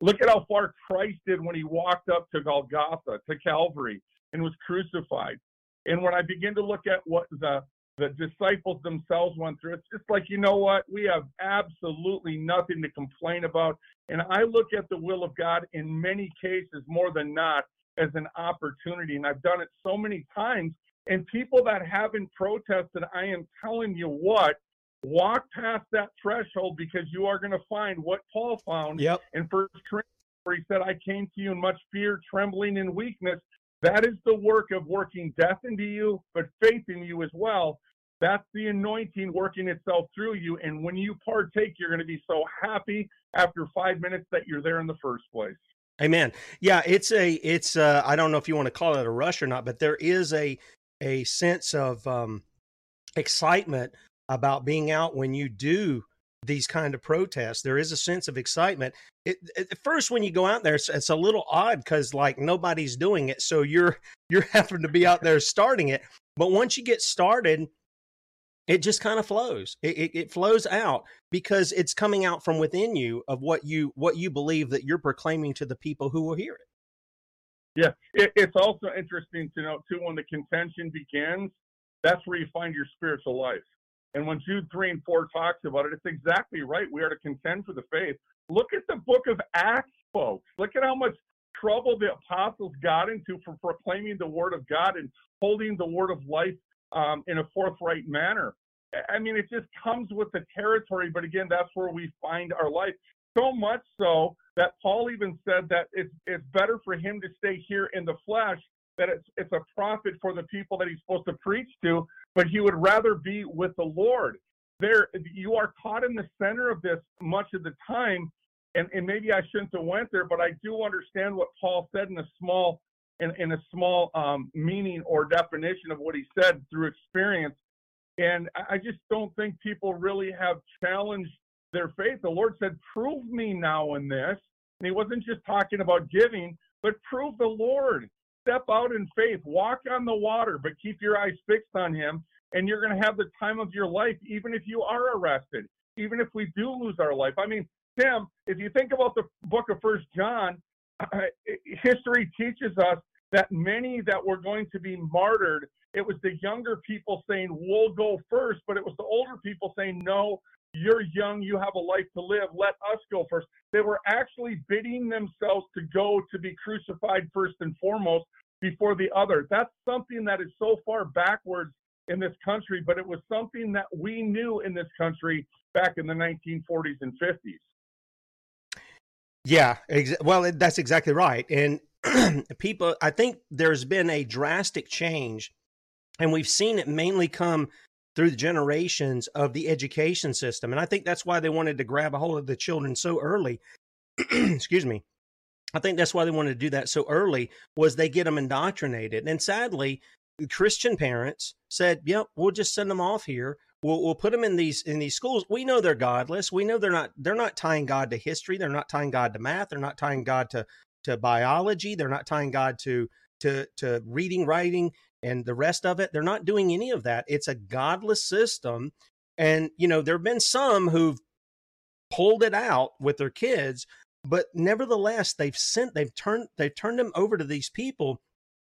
Look at how far Christ did when he walked up to Golgotha, to Calvary, and was crucified. And when I begin to look at what the the disciples themselves went through, it's just like, you know what? We have absolutely nothing to complain about. And I look at the will of God in many cases, more than not, as an opportunity. And I've done it so many times. And people that haven't protested, I am telling you what, walk past that threshold because you are going to find what Paul found Yep. in First Corinthians, where he said, "I came to you in much fear, trembling, and weakness." That is the work of working death into you, but faith in you as well. That's the anointing working itself through you, and when you partake, you're going to be so happy after five minutes that you're there in the first place. Amen. Yeah, it's a it's uh I don't know if you want to call it a rush or not, but there is a a sense of um excitement about being out when you do these kind of protests. There is a sense of excitement. It, at first, when you go out there, it's, it's a little odd because like nobody's doing it, so you're (laughs) you're having to be out there starting it. But once you get started, it just kind of flows. It, it, it flows out because it's coming out from within you of what you what you believe that you're proclaiming to the people who will hear it. Yeah, it, it's also interesting to note too when the contention begins, that's where you find your spiritual life. And when Jude three and four talks about it, it's exactly right. We are to contend for the faith. Look at the book of Acts, folks. Look at how much trouble the apostles got into for proclaiming the word of God and holding the word of life um, in a forthright manner. I mean, it just comes with the territory. But again, that's where we find our life. So much so that Paul even said that it's it's better for him to stay here in the flesh. That it's it's a profit for the people that he's supposed to preach to, but he would rather be with the Lord. There, you are caught in the center of this much of the time, and, and maybe I shouldn't have went there, but I do understand what Paul said in a small in, in a small um, meaning or definition of what he said through experience. And I just don't think people really have challenged their faith. The Lord said, Prove me now in this. And he wasn't just talking about giving, but prove the Lord. Step out in faith, walk on the water, but keep your eyes fixed on him. And you're going to have the time of your life, even if you are arrested, even if we do lose our life. I mean, Tim, if you think about the book of First John, Uh, history teaches us that many that were going to be martyred, it was the younger people saying, We'll go first, but it was the older people saying, No, you're young, you have a life to live, let us go first. They were actually bidding themselves to go to be crucified first and foremost before the other. That's something that is so far backwards in this country, but it was something that we knew in this country back in the 1940s and 50s. Yeah, ex- well, that's exactly right. And (clears throat) people, I think there's been a drastic change, and we've seen it mainly come through the generations of the education system. And I think that's why they wanted to grab a hold of the children so early. (clears throat) Excuse me. I think that's why they wanted to do that so early was they get them indoctrinated. And sadly, Christian parents said, "Yep, we'll just send them off here. We'll, we'll put them in these in these schools. We know they're godless. We know they're not they're not tying God to history. They're not tying God to math. They're not tying God to to biology. They're not tying God to to to reading, writing, and the rest of it. They're not doing any of that. It's a godless system. And you know, there have been some who've pulled it out with their kids, but nevertheless, they've sent they've turned they've turned them over to these people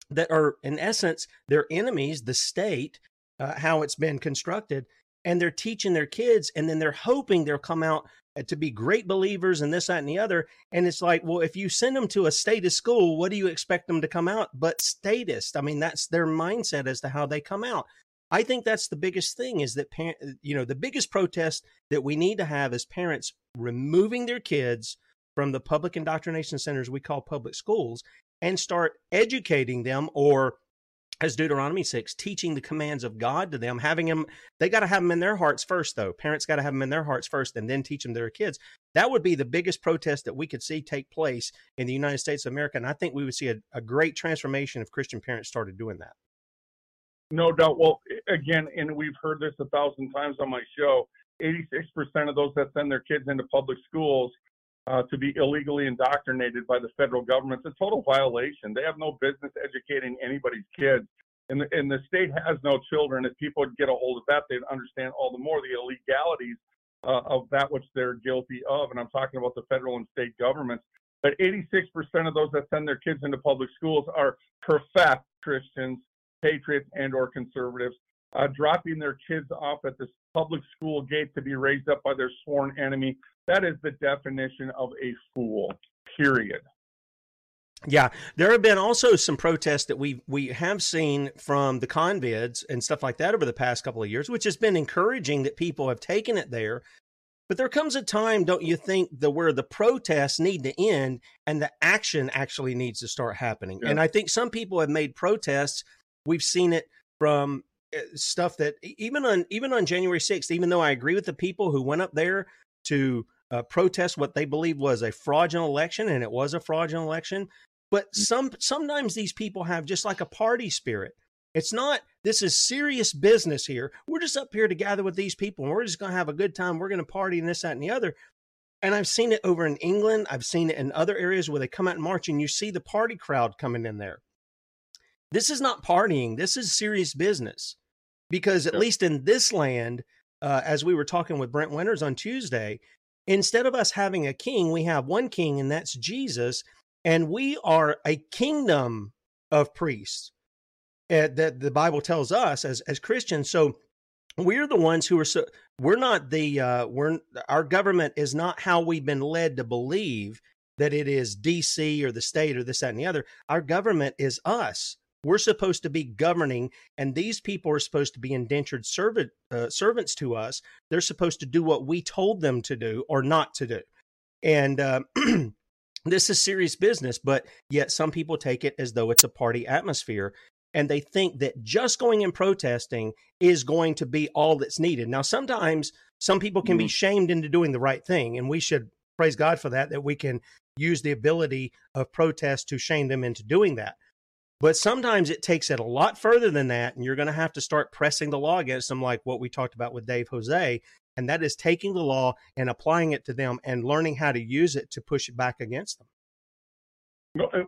that are in essence their enemies, the state, uh, how it's been constructed, and they're teaching their kids, and then they're hoping they'll come out uh, to be great believers and this, that, and the other. And it's like, well, if you send them to a statist school, what do you expect them to come out but statist? I mean, that's their mindset as to how they come out. I think that's the biggest thing is that parent, you know, the biggest protest that we need to have is parents removing their kids from the public indoctrination centers we call public schools and start educating them or as Deuteronomy 6, teaching the commands of God to them, having them, they got to have them in their hearts first, though. Parents got to have them in their hearts first and then teach them to their kids. That would be the biggest protest that we could see take place in the United States of America. And I think we would see a, a great transformation if Christian parents started doing that. No doubt. Well, again, and we've heard this a thousand times on my show 86% of those that send their kids into public schools uh, to be illegally indoctrinated by the federal government. It's a total violation. They have no business educating anybody's kids. And the, and the state has no children. If people would get a hold of that, they'd understand all the more the illegalities uh, of that which they're guilty of. And I'm talking about the federal and state governments. But 86% of those that send their kids into public schools are professed Christians, patriots, and or conservatives. Uh, dropping their kids off at this public school gate to be raised up by their sworn enemy that is the definition of a fool, period. Yeah, there have been also some protests that we we have seen from the convids and stuff like that over the past couple of years, which has been encouraging that people have taken it there. But there comes a time, don't you think, that where the protests need to end and the action actually needs to start happening? Yeah. And I think some people have made protests. We've seen it from eh, stuff that even on even on January 6th, even though I agree with the people who went up there to uh, protest what they believe was a fraudulent election, and it was a fraudulent election. But mm. some sometimes these people have just like a party spirit. It's not this is serious business here. We're just up here to gather with these people, and we're just going to have a good time. We're going to party and this, that, and the other. And I've seen it over in England. I've seen it in other areas where they come out and march, and you see the party crowd coming in there. This is not partying. This is serious business, because at least in this land, uh, as we were talking with Brent Winters on Tuesday, instead of us having a king, we have one king, and that's Jesus. And we are a kingdom of priests uh, that the Bible tells us as, as Christians. So we're the ones who are so we're not the uh, we're our government is not how we've been led to believe that it is DC or the state or this that and the other. Our government is us. We're supposed to be governing, and these people are supposed to be indentured servant uh, servants to us. They're supposed to do what we told them to do or not to do, and uh, (clears throat) this is serious business. But yet, some people take it as though it's a party atmosphere, and they think that just going and protesting is going to be all that's needed. Now, sometimes some people can mm-hmm. be shamed into doing the right thing, and we should praise God for that. That we can use the ability of protest to shame them into doing that. But sometimes it takes it a lot further than that, and you're going to have to start pressing the law against them, like what we talked about with Dave Jose. And that is taking the law and applying it to them and learning how to use it to push it back against them.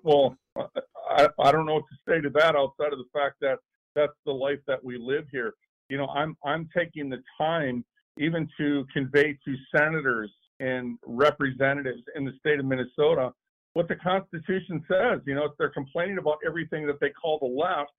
Well, I, I don't know what to say to that outside of the fact that that's the life that we live here. You know, I'm I'm taking the time even to convey to senators and representatives in the state of Minnesota what the Constitution says. You know, they're complaining about everything that they call the left.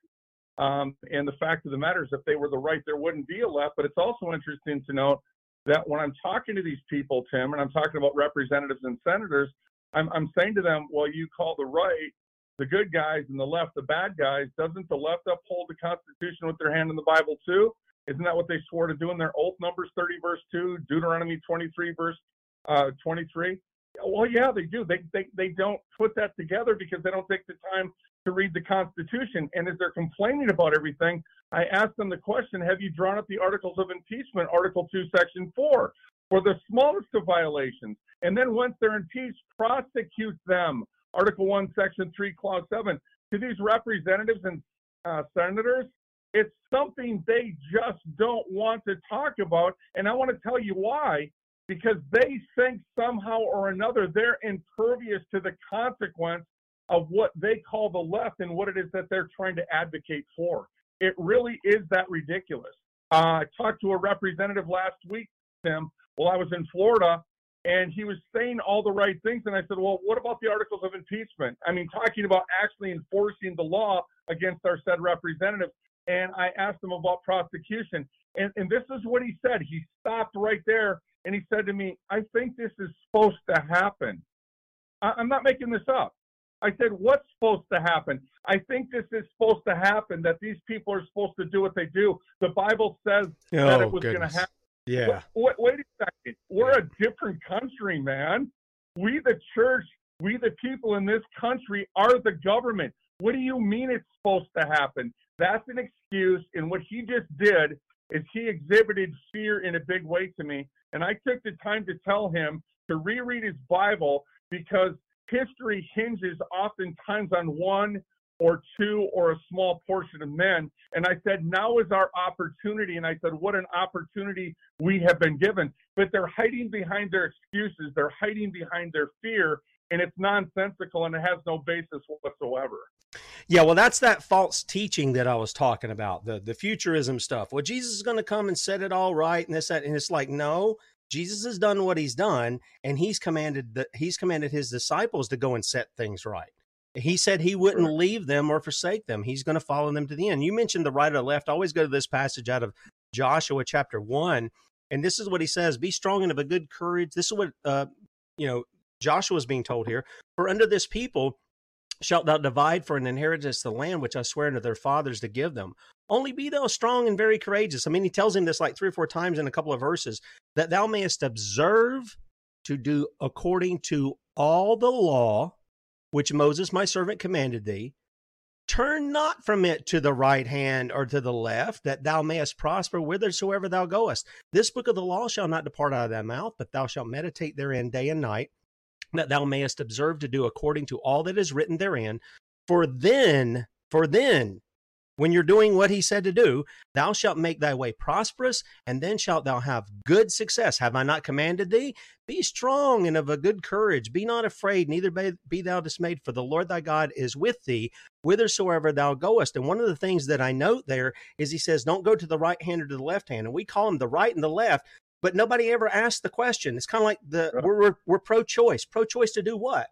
Um, and the fact of the matter is, if they were the right, there wouldn't be a left. But it's also interesting to note that when I'm talking to these people, Tim, and I'm talking about representatives and senators, I'm, I'm saying to them, well, you call the right the good guys and the left the bad guys, doesn't the left uphold the Constitution with their hand in the Bible too? Isn't that what they swore to do in their oath? Numbers 30 verse 2, Deuteronomy 23 verse uh, 23. Well, yeah, they do. They, they they don't put that together because they don't take the time to read the Constitution. And as they're complaining about everything, I asked them the question: Have you drawn up the Articles of Impeachment, Article Two, Section Four, for the smallest of violations? And then once they're impeached, prosecute them, Article One, Section Three, Clause Seven. To these representatives and uh, senators, it's something they just don't want to talk about. And I want to tell you why because they think somehow or another they're impervious to the consequence of what they call the left and what it is that they're trying to advocate for. It really is that ridiculous. Uh, I talked to a representative last week, Tim, while I was in Florida, and he was saying all the right things. And I said, Well, what about the articles of impeachment? I mean, talking about actually enforcing the law against our said representatives. And I asked him about prosecution. And, and this is what he said. He stopped right there and he said to me, I think this is supposed to happen. I, I'm not making this up. I said, What's supposed to happen? I think this is supposed to happen, that these people are supposed to do what they do. The Bible says that Oh, it was going to happen. Yeah. Wait, wait a second. We're a different country, man. We, the church, we, the people in this country, are the government. What do you mean it's supposed to happen? That's an excuse. And what he just did is he exhibited fear in a big way to me. And I took the time to tell him to reread his Bible because history hinges oftentimes on one or two or a small portion of men. And I said, now is our opportunity. And I said, what an opportunity we have been given. But they're hiding behind their excuses, they're hiding behind their fear, and it's nonsensical and it has no basis whatsoever. Yeah, well, that's that false teaching that I was talking about, the the futurism stuff. Well, Jesus is going to come and set it all right, and this that, and it's like, no, Jesus has done what he's done, and he's commanded that he's commanded his disciples to go and set things right. He said he wouldn't leave them or forsake them. He's going to follow them to the end. You mentioned the right or the left. I always go to this passage out of Joshua chapter one, and this is what he says: "Be strong and of a good courage." This is what uh, you know Joshua is being told here. For under this people shalt thou divide for an inheritance the land which I swear unto their fathers to give them. Only be thou strong and very courageous. I mean, he tells him this like three or four times in a couple of verses that thou mayest observe to do according to all the law which Moses my servant commanded thee. Turn not from it to the right hand or to the left, that thou mayest prosper whithersoever thou goest. This book of the law shall not depart out of thy mouth, but thou shalt meditate therein day and night, that thou mayest observe to do according to all that is written therein. For then, for then, when you're doing what he said to do, thou shalt make thy way prosperous, and then shalt thou have good success. Have I not commanded thee? Be strong and of a good courage. Be not afraid, neither be, thou dismayed, for the Lord thy God is with thee whithersoever thou goest. And one of the things that I note there is he says, don't go to the right hand or to the left hand. And we call them the right and the left, but nobody ever asks the question. It's kind of like the we're, we're, we're pro-choice. Pro-choice to do what?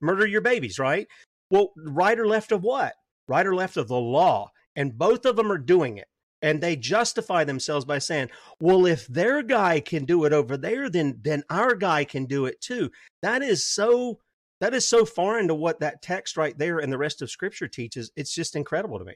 Murder your babies, right? Well, right or left of what? Right or left of the law. And both of them are doing it. And they justify themselves by saying, well, if their guy can do it over there, then then our guy can do it too. That is so that is so foreign to what that text right there and the rest of scripture teaches. It's just incredible to me.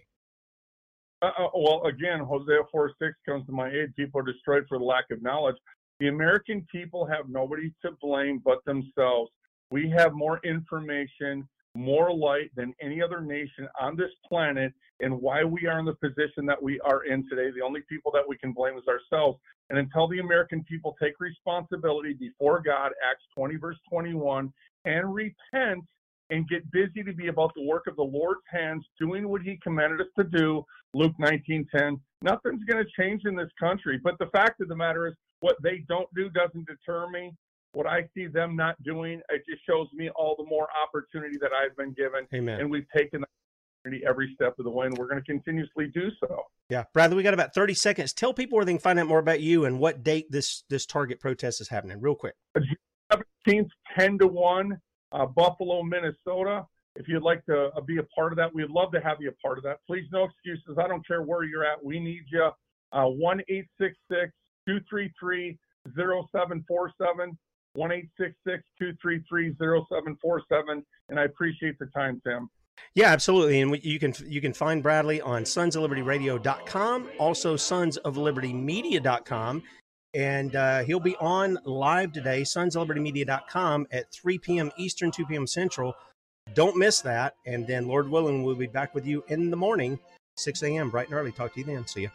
Uh, well, again, Hosea 4 6 comes to my aid. People are destroyed for lack of knowledge. The American people have nobody to blame but themselves. We have more information, more light than any other nation on this planet, and why we are in the position that we are in today. The only people that we can blame is ourselves. And until the American people take responsibility before God, Acts 20, verse 21, and repent and get busy to be about the work of the Lord's hands, doing what He commanded us to do, Luke 19:10. Nothing's going to change in this country. But the fact of the matter is, what they don't do doesn't deter me. What I see them not doing, it just shows me all the more opportunity that I've been given, Amen. and we've taken the opportunity every step of the way, and we're going to continuously do so. Yeah, Bradley, we got about thirty seconds. Tell people where they can find out more about you and what date this this Target protest is happening, real quick. 17th, 10 to 1, uh, Buffalo, Minnesota. If you'd like to uh, be a part of that, we'd love to have you a part of that. Please, no excuses. I don't care where you're at. We need you. Uh, 1 233 0747. 1 233 0747. And I appreciate the time, Tim. Yeah, absolutely. And you can you can find Bradley on sonsoflibertyradio.com, also sonsoflibertymedia.com. And uh, he'll be on live today, sonsoflibertymedia.com at 3 p.m. Eastern, 2 p.m. Central. Don't miss that. And then, Lord willing, we'll be back with you in the morning, 6 a.m., bright and early. Talk to you then. See ya.